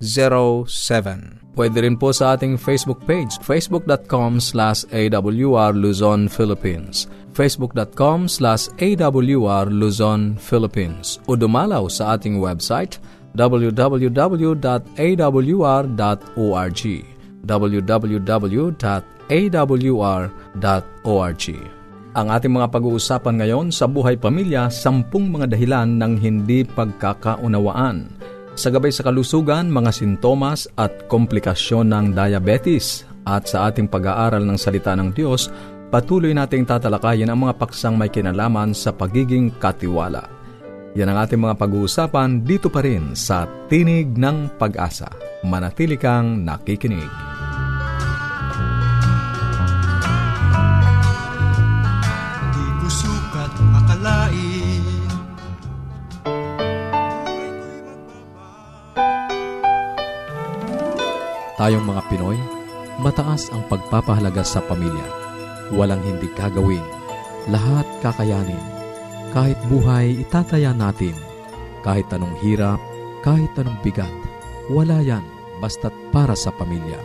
0917. Pwede rin po sa ating Facebook page, facebook.com slash awr Luzon, Philippines. facebook.com slash awr Luzon, Philippines. O dumalaw sa ating website, www.awr.org www.awr.org Ang ating mga pag-uusapan ngayon sa buhay pamilya, sampung mga dahilan ng hindi pagkakaunawaan sa gabay sa kalusugan, mga sintomas at komplikasyon ng diabetes. At sa ating pag-aaral ng salita ng Diyos, patuloy nating tatalakayin ang mga paksang may kinalaman sa pagiging katiwala. Yan ang ating mga pag-uusapan dito pa rin sa Tinig ng Pag-asa. Manatili kang nakikinig. Tayong mga Pinoy, mataas ang pagpapahalaga sa pamilya. Walang hindi kagawin. Lahat kakayanin. Kahit buhay, itataya natin. Kahit anong hirap, kahit anong bigat. Wala yan, basta't para sa pamilya.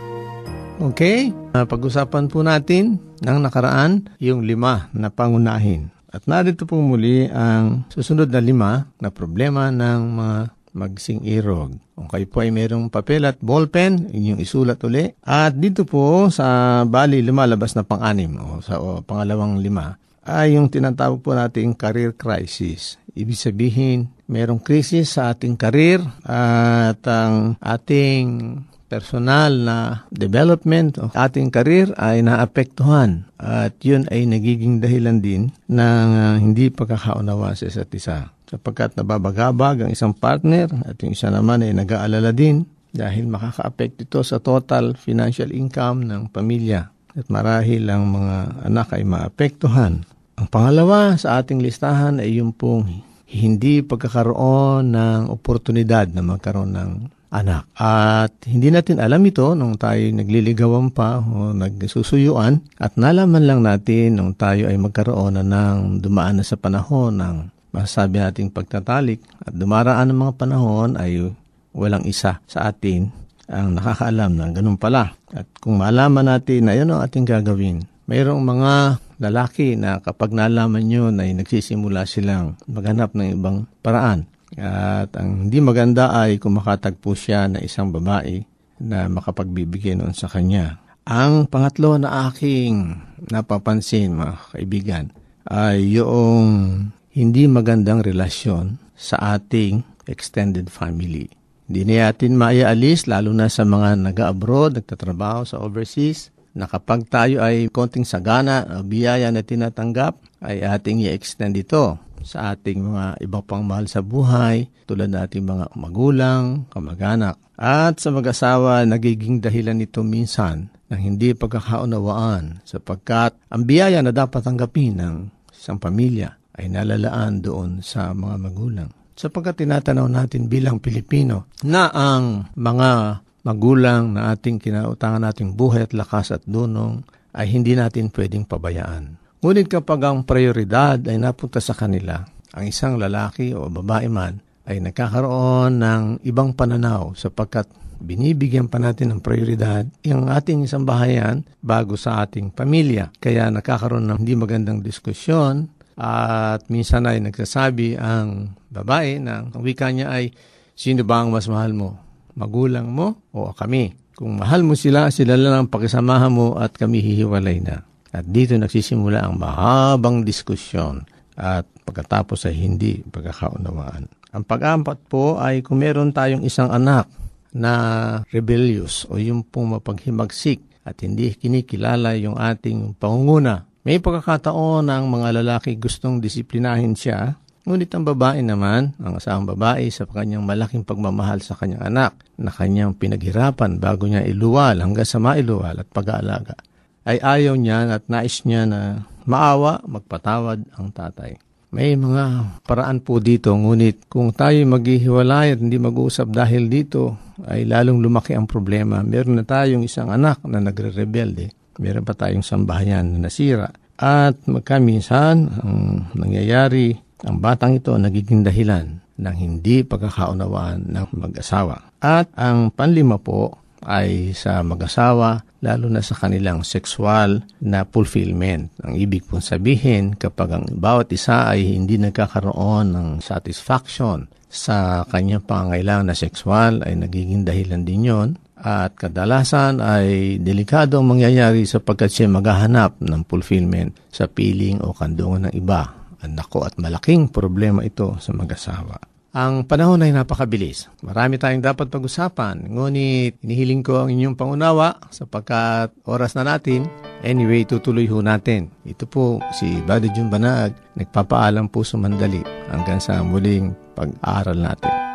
Okay, pag-usapan po natin ng nakaraan yung lima na pangunahin. At narito po muli ang susunod na lima na problema ng mga magsing-irog. Kung kayo po ay mayroong papel at ballpen, inyong isulat uli. At dito po sa bali lumalabas na pang-anim o sa o, pangalawang lima ay yung tinatawag po nating career crisis. Ibig sabihin, mayroong krisis sa ating career at ang ating personal na development o ating career ay naapektuhan at yun ay nagiging dahilan din ng uh, hindi pagkakaunawa sa isa't isa sapagkat nababagabag ang isang partner at yung isa naman ay nag-aalala din dahil makaka-affect ito sa total financial income ng pamilya at marahil ang mga anak ay maapektuhan. Ang pangalawa sa ating listahan ay yung pong hindi pagkakaroon ng oportunidad na magkaroon ng anak. At hindi natin alam ito nung tayo nagliligawan pa o nagsusuyuan at nalaman lang natin nung tayo ay magkaroon na ng dumaan na sa panahon ng masasabi nating pagtatalik at dumaraan ng mga panahon ay walang isa sa atin ang nakakaalam na ganun pala. At kung malaman natin na yun ang ating gagawin, mayroong mga lalaki na kapag nalaman nyo na nagsisimula silang maghanap ng ibang paraan. At ang hindi maganda ay kung makatagpo siya na isang babae na makapagbibigay noon sa kanya. Ang pangatlo na aking napapansin mga kaibigan ay yung hindi magandang relasyon sa ating extended family. Hindi na natin maialis, lalo na sa mga nag-abroad, nagtatrabaho sa overseas, na kapag tayo ay konting sagana o biyaya na tinatanggap, ay ating i-extend ito sa ating mga ibang pang mahal sa buhay, tulad ng ating mga magulang, kamag-anak. At sa mag-asawa, nagiging dahilan nito minsan ng hindi pagkakaunawaan sapagkat ang biyaya na dapat tanggapin ng isang pamilya ay nalalaan doon sa mga magulang. Sapagkat tinatanaw natin bilang Pilipino na ang mga magulang na ating kinautangan nating buhay at lakas at dunong ay hindi natin pwedeng pabayaan. Ngunit kapag ang prioridad ay napunta sa kanila, ang isang lalaki o babae man ay nagkakaroon ng ibang pananaw sapagkat binibigyan pa natin ng prioridad yung ating isang bahayan bago sa ating pamilya. Kaya nakakaroon ng hindi magandang diskusyon at minsan ay nagsasabi ang babae na ang wika niya ay sino ba ang mas mahal mo? Magulang mo o kami? Kung mahal mo sila, sila lang ang pakisamahan mo at kami hihiwalay na. At dito nagsisimula ang mahabang diskusyon at pagkatapos ay hindi pagkakaunawaan. Ang pag-ampat po ay kung meron tayong isang anak na rebellious o yung pong mapaghimagsik at hindi kinikilala yung ating pangunguna. May pagkakataon na ang mga lalaki gustong disiplinahin siya, ngunit ang babae naman, ang asawang babae sa kanyang malaking pagmamahal sa kanyang anak na kanyang pinaghirapan bago niya iluwal hanggang sa mailuwal at pag-aalaga ay ayaw niya at nais niya na maawa, magpatawad ang tatay. May mga paraan po dito, ngunit kung tayo maghihiwalay at hindi mag-uusap dahil dito, ay lalong lumaki ang problema. Meron na tayong isang anak na nagre-rebelde. Meron pa tayong sambahayan na nasira. At magkaminsan, ang nangyayari, ang batang ito nagiging dahilan ng hindi pagkakaunawaan ng mag-asawa. At ang panlima po ay sa mag-asawa, lalo na sa kanilang sexual na fulfillment. Ang ibig pong sabihin, kapag ang bawat isa ay hindi nagkakaroon ng satisfaction sa kanyang pangailangan na sexual, ay nagiging dahilan din yon at kadalasan ay delikado ang mangyayari sapagkat siya maghahanap ng fulfillment sa piling o kandungan ng iba. Nako at malaking problema ito sa mag-asawa. Ang panahon ay napakabilis. Marami tayong dapat pag-usapan. Ngunit inihiling ko ang inyong pangunawa sapagkat oras na natin. Anyway, tutuloy ho natin. Ito po si Bado Jun Banag. Nagpapaalam po sumandali hanggang sa muling pag-aaral natin.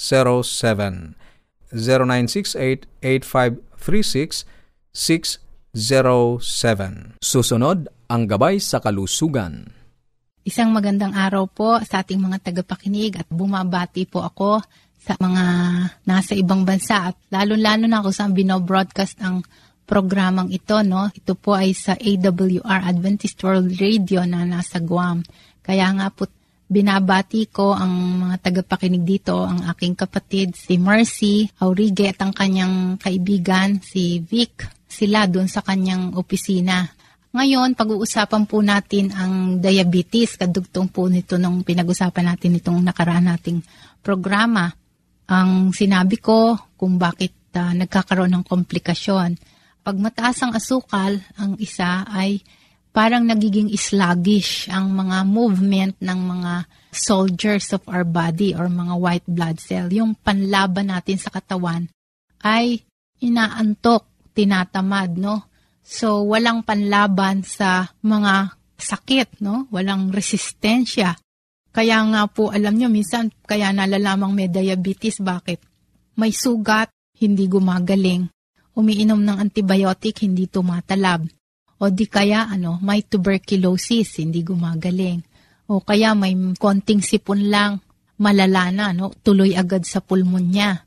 0968-8536-607. 0968-8536-607. Susunod, ang gabay sa kalusugan. Isang magandang araw po sa ating mga tagapakinig at bumabati po ako sa mga nasa ibang bansa at lalo-lalo na ako sa binobroadcast ang programang ito. No? Ito po ay sa AWR Adventist World Radio na nasa Guam. Kaya nga po binabati ko ang mga tagapakinig dito, ang aking kapatid si Mercy Aurigue at ang kanyang kaibigan si Vic. Sila doon sa kanyang opisina. Ngayon, pag-uusapan po natin ang diabetes, kadugtong po nito nung pinag-usapan natin itong nakaraan nating programa. Ang sinabi ko kung bakit uh, nagkakaroon ng komplikasyon. Pag mataas ang asukal, ang isa ay parang nagiging sluggish ang mga movement ng mga soldiers of our body or mga white blood cell. Yung panlaban natin sa katawan ay inaantok, tinatamad, no? So, walang panlaban sa mga sakit, no? Walang resistensya. Kaya nga po, alam nyo, minsan, kaya nalalamang may diabetes. Bakit? may sugat, hindi gumagaling. Umiinom ng antibiotic, hindi tumatalab. O di kaya ano, may tuberculosis, hindi gumagaling. O kaya may konting sipon lang, malala na, no? tuloy agad sa pulmonya.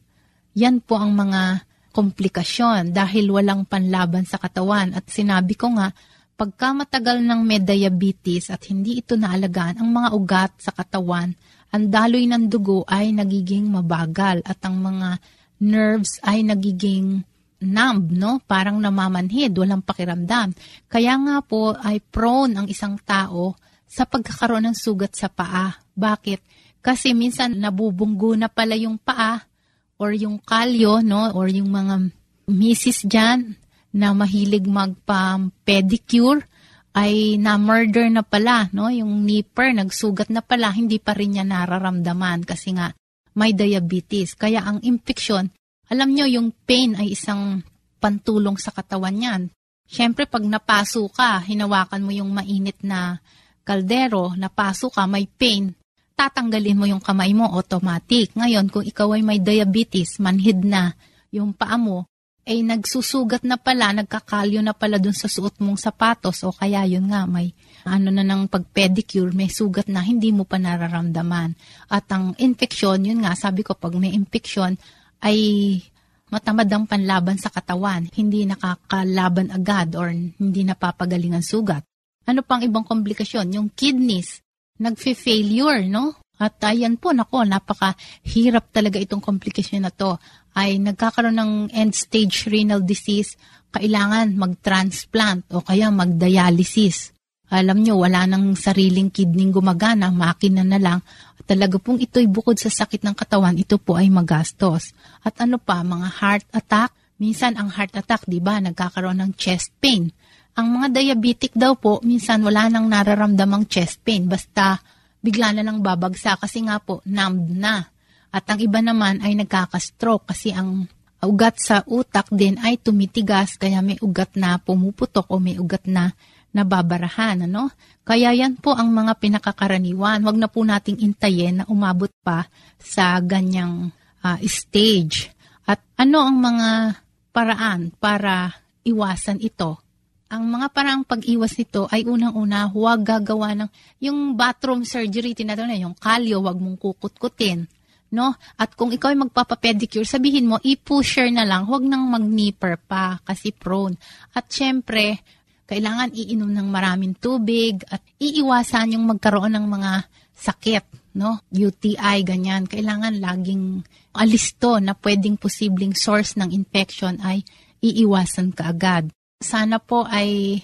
Yan po ang mga komplikasyon dahil walang panlaban sa katawan. At sinabi ko nga, pagka matagal ng may diabetes at hindi ito naalagaan, ang mga ugat sa katawan, ang daloy ng dugo ay nagiging mabagal at ang mga nerves ay nagiging numb, no? Parang namamanhid, walang pakiramdam. Kaya nga po ay prone ang isang tao sa pagkakaroon ng sugat sa paa. Bakit? Kasi minsan nabubunggo na pala yung paa or yung kalyo, no? Or yung mga misis dyan na mahilig magpa-pedicure ay na-murder na pala, no? Yung nipper, nagsugat na pala, hindi pa rin niya nararamdaman kasi nga may diabetes. Kaya ang infection, alam nyo, yung pain ay isang pantulong sa katawan niyan. Siyempre, pag napaso ka, hinawakan mo yung mainit na kaldero, napaso ka, may pain, tatanggalin mo yung kamay mo automatic. Ngayon, kung ikaw ay may diabetes, manhid na yung paa mo, ay eh, nagsusugat na pala, nagkakalyo na pala dun sa suot mong sapatos o kaya yun nga may ano na ng pag-pedicure, may sugat na hindi mo pa nararamdaman. At ang infection, yun nga, sabi ko pag may infection ay matamad ang panlaban sa katawan, hindi nakakalaban agad or hindi napapagaling ang sugat. Ano pang ibang komplikasyon? Yung kidneys, nagfe-failure, no? At ayan po, nako, napakahirap talaga itong komplikasyon na to. Ay nagkakaroon ng end-stage renal disease, kailangan mag-transplant o kaya mag-dialysis. Alam nyo, wala nang sariling kidney gumagana, makina na lang. Talaga pong ito'y bukod sa sakit ng katawan, ito po ay magastos. At ano pa, mga heart attack, minsan ang heart attack, di ba, nagkakaroon ng chest pain. Ang mga diabetic daw po, minsan wala nang nararamdamang chest pain, basta bigla na lang babagsak kasi nga po numbed na. At ang iba naman ay nagkaka-stroke kasi ang ugat sa utak din ay tumitigas kaya may ugat na pumuputok o may ugat na nababarahan. Ano? Kaya yan po ang mga pinakakaraniwan. Huwag na po nating intayin na umabot pa sa ganyang uh, stage. At ano ang mga paraan para iwasan ito? ang mga parang pag-iwas nito ay unang-una, huwag gagawa ng, yung bathroom surgery, tinatawag na, yung kalyo, huwag mong kukutkutin. No? At kung ikaw ay magpapapedicure, sabihin mo, i-pusher na lang, huwag nang mag-nipper pa kasi prone. At syempre, kailangan iinom ng maraming tubig at iiwasan yung magkaroon ng mga sakit, no? UTI, ganyan. Kailangan laging alisto na pwedeng posibleng source ng infection ay iiwasan ka agad. Sana po ay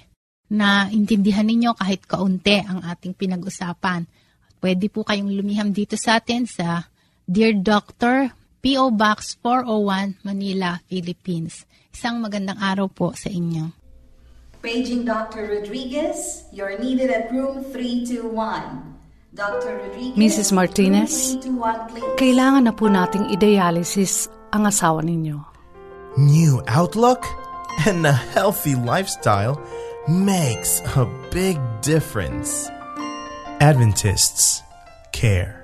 naintindihan ninyo kahit kaunti ang ating pinag-usapan. Pwede po kayong lumiham dito sa atin sa Dear Doctor, P.O. Box 401, Manila, Philippines. Isang magandang araw po sa inyo. Paging Dr. Rodriguez, you're needed at room 321. Dr. Rodriguez, Mrs. Martinez, 321, kailangan na po nating i-dialysis ang asawa ninyo. New outlook and a healthy lifestyle makes a big difference. Adventists care.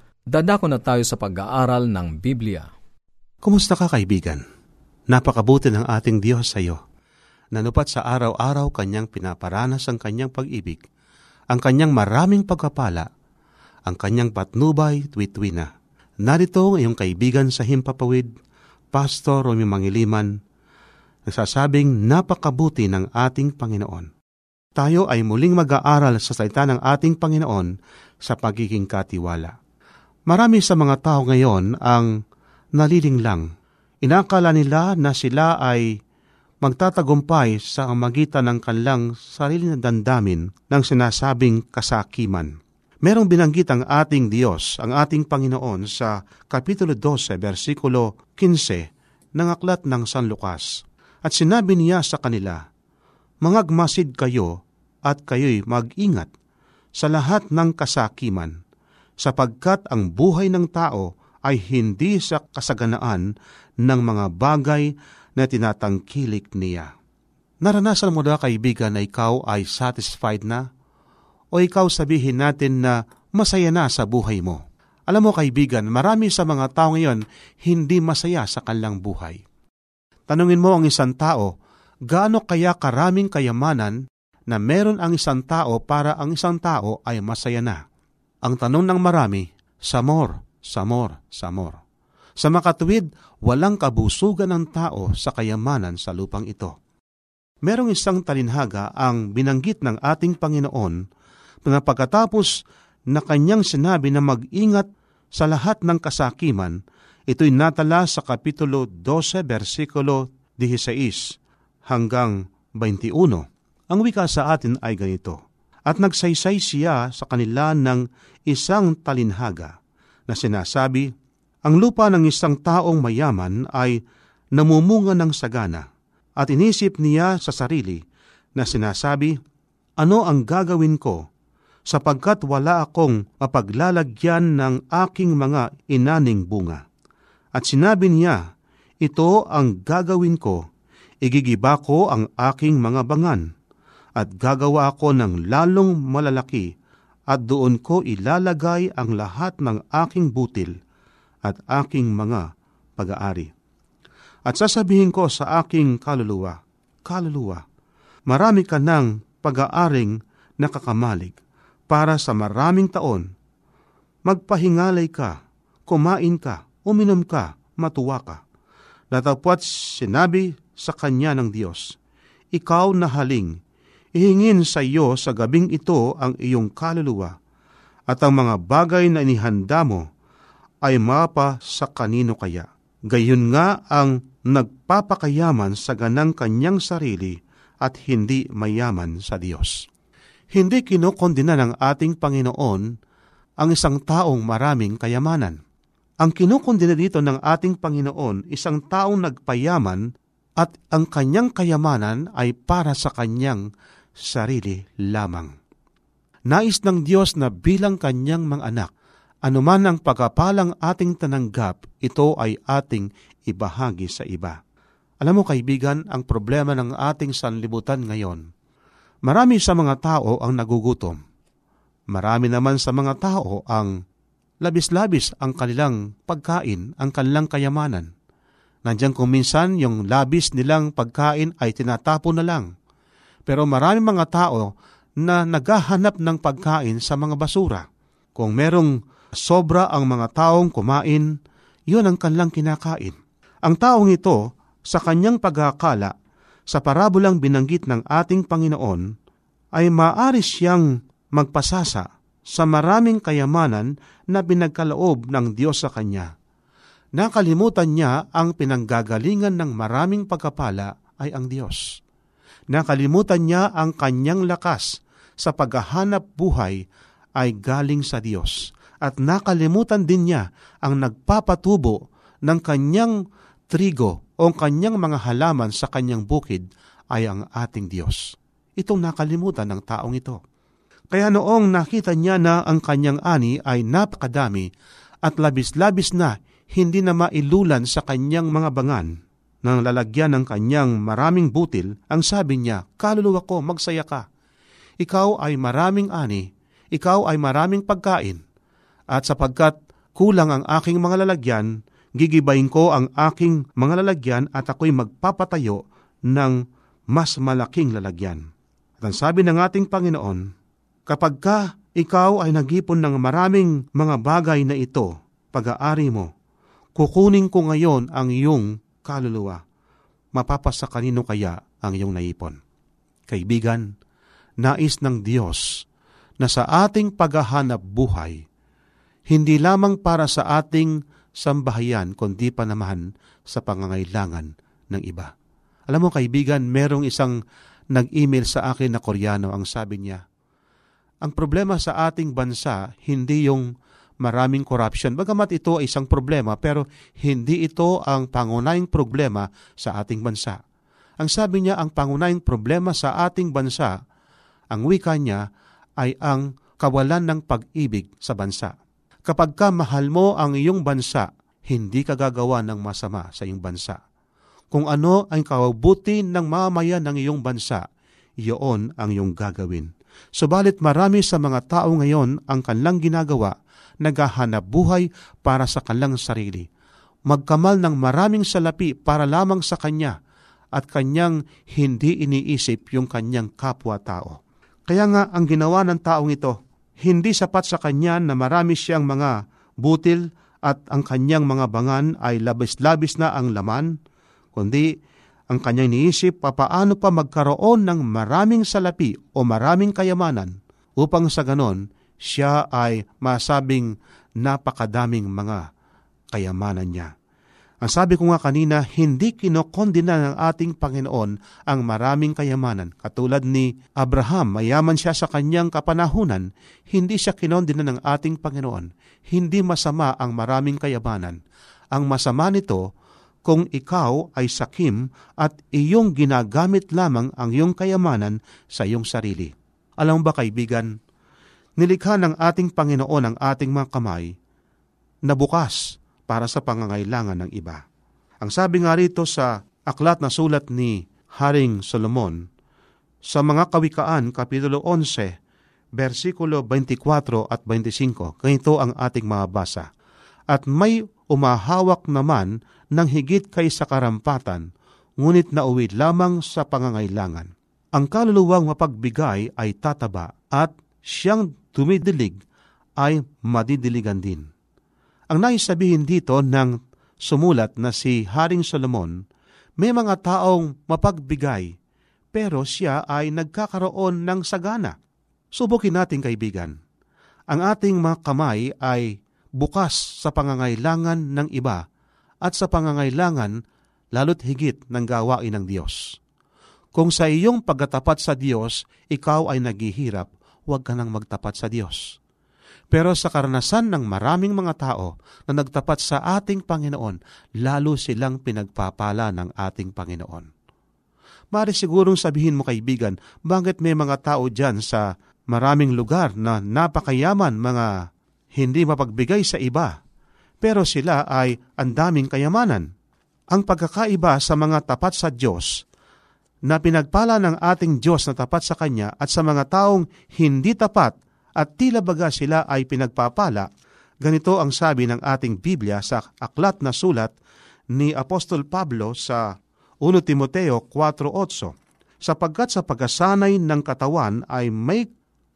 Dadako na tayo sa pag-aaral ng Biblia. Kumusta ka kaibigan? Napakabuti ng ating Diyos sa iyo. Nanupat sa araw-araw kanyang pinaparanas ang kanyang pag-ibig, ang kanyang maraming pagkapala, ang kanyang patnubay tuwi-tuwi na. Narito ang iyong kaibigan sa Himpapawid, Pastor Romy Mangiliman, nagsasabing napakabuti ng ating Panginoon. Tayo ay muling mag-aaral sa salita ng ating Panginoon sa pagiging katiwala. Marami sa mga tao ngayon ang nalilinglang. Inakala nila na sila ay magtatagumpay sa magitan ng kanilang sarili na dandamin ng sinasabing kasakiman. Merong binanggit ang ating Diyos, ang ating Panginoon sa Kapitulo 12, versikulo 15 ng Aklat ng San Lucas. At sinabi niya sa kanila, Mangagmasid kayo at kayo'y mag-ingat sa lahat ng kasakiman, sapagkat ang buhay ng tao ay hindi sa kasaganaan ng mga bagay na tinatangkilik niya. Naranasan mo na kaibigan na ikaw ay satisfied na o ikaw sabihin natin na masaya na sa buhay mo. Alam mo kaibigan, marami sa mga tao ngayon hindi masaya sa kanilang buhay. Tanungin mo ang isang tao, gaano kaya karaming kayamanan na meron ang isang tao para ang isang tao ay masaya na? Ang tanong ng marami, samor, samor, samor. Sa makatuwid, walang kabusugan ng tao sa kayamanan sa lupang ito. Merong isang talinhaga ang binanggit ng ating Panginoon na pagkatapos na kanyang sinabi na mag-ingat sa lahat ng kasakiman, ito'y natala sa Kapitulo 12, versikulo 16 hanggang 21. Ang wika sa atin ay ganito, At nagsaysay siya sa kanila ng isang talinhaga na sinasabi, Ang lupa ng isang taong mayaman ay namumunga ng sagana, at inisip niya sa sarili na sinasabi, Ano ang gagawin ko sapagkat wala akong mapaglalagyan ng aking mga inaning bunga. At sinabi niya, ito ang gagawin ko, igigiba ko ang aking mga bangan, at gagawa ako ng lalong malalaki, at doon ko ilalagay ang lahat ng aking butil at aking mga pag-aari. At sasabihin ko sa aking kaluluwa, Kaluluwa, marami ka ng pag-aaring nakakamalig para sa maraming taon. Magpahingalay ka, kumain ka, uminom ka, matuwa ka. Datapwat sinabi sa kanya ng Diyos, Ikaw na haling, ihingin sa iyo sa gabing ito ang iyong kaluluwa, at ang mga bagay na inihanda mo ay mapa sa kanino kaya. Gayon nga ang nagpapakayaman sa ganang kanyang sarili at hindi mayaman sa Diyos. Hindi kinukondina ng ating Panginoon ang isang taong maraming kayamanan. Ang kinukondina dito ng ating Panginoon, isang taong nagpayaman at ang kanyang kayamanan ay para sa kanyang sarili lamang. Nais ng Diyos na bilang kanyang mga anak, anuman ang pagkapalang ating tananggap, ito ay ating ibahagi sa iba. Alam mo kaibigan, ang problema ng ating sanlibutan ngayon, Marami sa mga tao ang nagugutom. Marami naman sa mga tao ang labis-labis ang kanilang pagkain, ang kanilang kayamanan. Nandiyan kung minsan yung labis nilang pagkain ay tinatapon na lang. Pero marami mga tao na naghahanap ng pagkain sa mga basura. Kung merong sobra ang mga taong kumain, yun ang kanilang kinakain. Ang taong ito, sa kanyang pagkakala, sa parabolang binanggit ng ating Panginoon ay maari siyang magpasasa sa maraming kayamanan na binagkaloob ng Diyos sa Kanya. Nakalimutan niya ang pinanggagalingan ng maraming pagkapala ay ang Diyos. Nakalimutan niya ang kanyang lakas sa paghahanap buhay ay galing sa Diyos. At nakalimutan din niya ang nagpapatubo ng kanyang trigo o kanyang mga halaman sa kanyang bukid ay ang ating Diyos. Itong nakalimutan ng taong ito. Kaya noong nakita niya na ang kanyang ani ay napakadami at labis-labis na hindi na mailulan sa kanyang mga bangan, nang lalagyan ng kanyang maraming butil, ang sabi niya, Kaluluwa ko, magsaya ka. Ikaw ay maraming ani, ikaw ay maraming pagkain, at sapagkat kulang ang aking mga lalagyan, gigibayin ko ang aking mga lalagyan at ako'y magpapatayo ng mas malaking lalagyan. At ang sabi ng ating Panginoon, kapag ka ikaw ay nagipon ng maraming mga bagay na ito, pag-aari mo, kukunin ko ngayon ang iyong kaluluwa. Mapapasa kanino kaya ang iyong naipon? Kaibigan, nais ng Diyos na sa ating paghahanap buhay, hindi lamang para sa ating sambahayan, kundi pa naman sa pangangailangan ng iba. Alam mo kaibigan, merong isang nag-email sa akin na Koreano, ang sabi niya, ang problema sa ating bansa, hindi yung maraming corruption. Bagamat ito ay isang problema, pero hindi ito ang pangunahing problema sa ating bansa. Ang sabi niya, ang pangunahing problema sa ating bansa, ang wika niya, ay ang kawalan ng pag-ibig sa bansa. Kapag ka mahal mo ang iyong bansa, hindi ka gagawa ng masama sa iyong bansa. Kung ano ang kawabuti ng mamayan ng iyong bansa, iyon ang iyong gagawin. Subalit marami sa mga tao ngayon ang kanlang ginagawa, naghahanap buhay para sa kanlang sarili. Magkamal ng maraming salapi para lamang sa kanya at kanyang hindi iniisip yung kanyang kapwa-tao. Kaya nga ang ginawa ng taong ito, hindi sapat sa kanya na marami siyang mga butil at ang kanyang mga bangan ay labis-labis na ang laman, kundi ang kanyang iniisip papaano pa magkaroon ng maraming salapi o maraming kayamanan upang sa ganon siya ay masabing napakadaming mga kayamanan niya. Ang sabi ko nga kanina, hindi kinokondina ng ating Panginoon ang maraming kayamanan. Katulad ni Abraham, mayaman siya sa kanyang kapanahunan, hindi siya kinondina ng ating Panginoon. Hindi masama ang maraming kayamanan. Ang masama nito, kung ikaw ay sakim at iyong ginagamit lamang ang iyong kayamanan sa iyong sarili. Alam ba kaibigan, nilikha ng ating Panginoon ang ating mga kamay na bukas para sa pangangailangan ng iba. Ang sabi nga rito sa aklat na sulat ni Haring Solomon, sa mga kawikaan, Kapitulo 11, versikulo 24 at 25, ganito ang ating mabasa. At may umahawak naman ng higit kay sa karampatan, ngunit nauwi lamang sa pangangailangan. Ang kaluluwang mapagbigay ay tataba at siyang tumidilig ay madidiligan din. Ang nais sabihin dito ng sumulat na si Haring Solomon, may mga taong mapagbigay, pero siya ay nagkakaroon ng sagana. Subukin natin kaibigan. Ang ating mga kamay ay bukas sa pangangailangan ng iba at sa pangangailangan lalo't higit ng gawain ng Diyos. Kung sa iyong pagkatapat sa Diyos, ikaw ay naghihirap, huwag ka nang magtapat sa Diyos. Pero sa karanasan ng maraming mga tao na nagtapat sa ating Panginoon, lalo silang pinagpapala ng ating Panginoon. Mari sigurong sabihin mo kaibigan, bakit may mga tao dyan sa maraming lugar na napakayaman mga hindi mapagbigay sa iba, pero sila ay ang daming kayamanan. Ang pagkakaiba sa mga tapat sa Diyos na pinagpala ng ating Diyos na tapat sa Kanya at sa mga taong hindi tapat at tila baga sila ay pinagpapala, ganito ang sabi ng ating Biblia sa aklat na sulat ni Apostol Pablo sa 1 Timoteo 4.8 sapagkat sa pagkasanay ng katawan ay may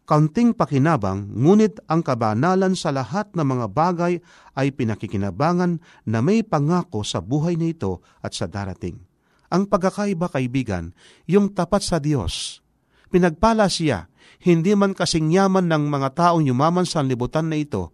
kaunting pakinabang, ngunit ang kabanalan sa lahat ng mga bagay ay pinakikinabangan na may pangako sa buhay na ito at sa darating. Ang pagkakaiba kaibigan, yung tapat sa Diyos. Pinagpala siya, hindi man kasing yaman ng mga taong yumaman sa libutan na ito,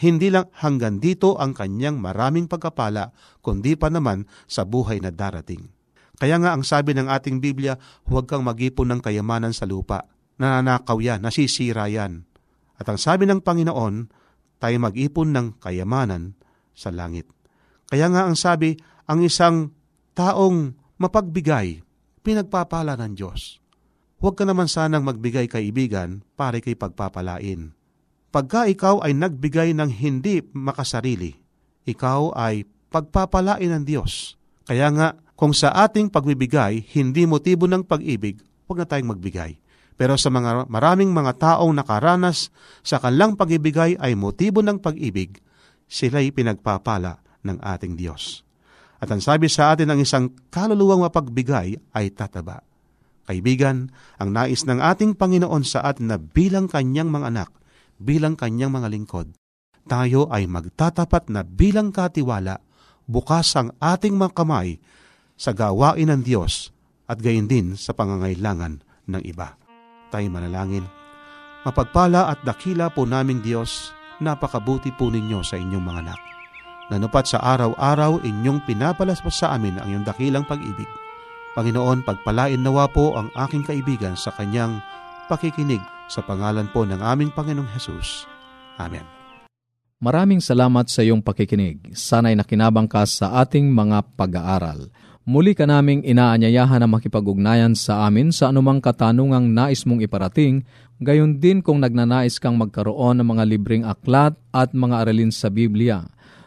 hindi lang hanggang dito ang kanyang maraming pagkapala, kundi pa naman sa buhay na darating. Kaya nga ang sabi ng ating Biblia, huwag kang magipon ng kayamanan sa lupa nananakaw yan, nasisira yan. At ang sabi ng Panginoon, tayo mag-ipon ng kayamanan sa langit. Kaya nga ang sabi, ang isang taong mapagbigay, pinagpapala ng Diyos. Huwag ka naman sanang magbigay kaibigan para kay pagpapalain. Pagka ikaw ay nagbigay ng hindi makasarili, ikaw ay pagpapalain ng Diyos. Kaya nga, kung sa ating pagbibigay, hindi motibo ng pag-ibig, huwag na tayong magbigay. Pero sa mga maraming mga taong nakaranas sa kanilang pagibigay ay motibo ng pag-ibig, sila'y pinagpapala ng ating Diyos. At ang sabi sa atin ng isang kaluluwang mapagbigay ay tataba. Kaibigan, ang nais ng ating Panginoon sa atin na bilang kanyang mga anak, bilang kanyang mga lingkod, tayo ay magtatapat na bilang katiwala bukas ang ating mga kamay sa gawain ng Diyos at gayon din sa pangangailangan ng iba. Tayo manalangin. Mapagpala at dakila po naming Diyos, napakabuti po ninyo sa inyong mga anak. Nanupat sa araw-araw inyong pinapalaspas sa amin ang iyong dakilang pag-ibig. Panginoon, pagpalain nawa po ang aking kaibigan sa kanyang pakikinig sa pangalan po ng aming Panginoong Hesus. Amen. Maraming salamat sa iyong pakikinig. Sana'y nakinabang ka sa ating mga pag-aaral. Muli ka naming inaanyayahan na makipag-ugnayan sa amin sa anumang katanungang nais mong iparating, gayon din kung nagnanais kang magkaroon ng mga libreng aklat at mga aralin sa Biblia.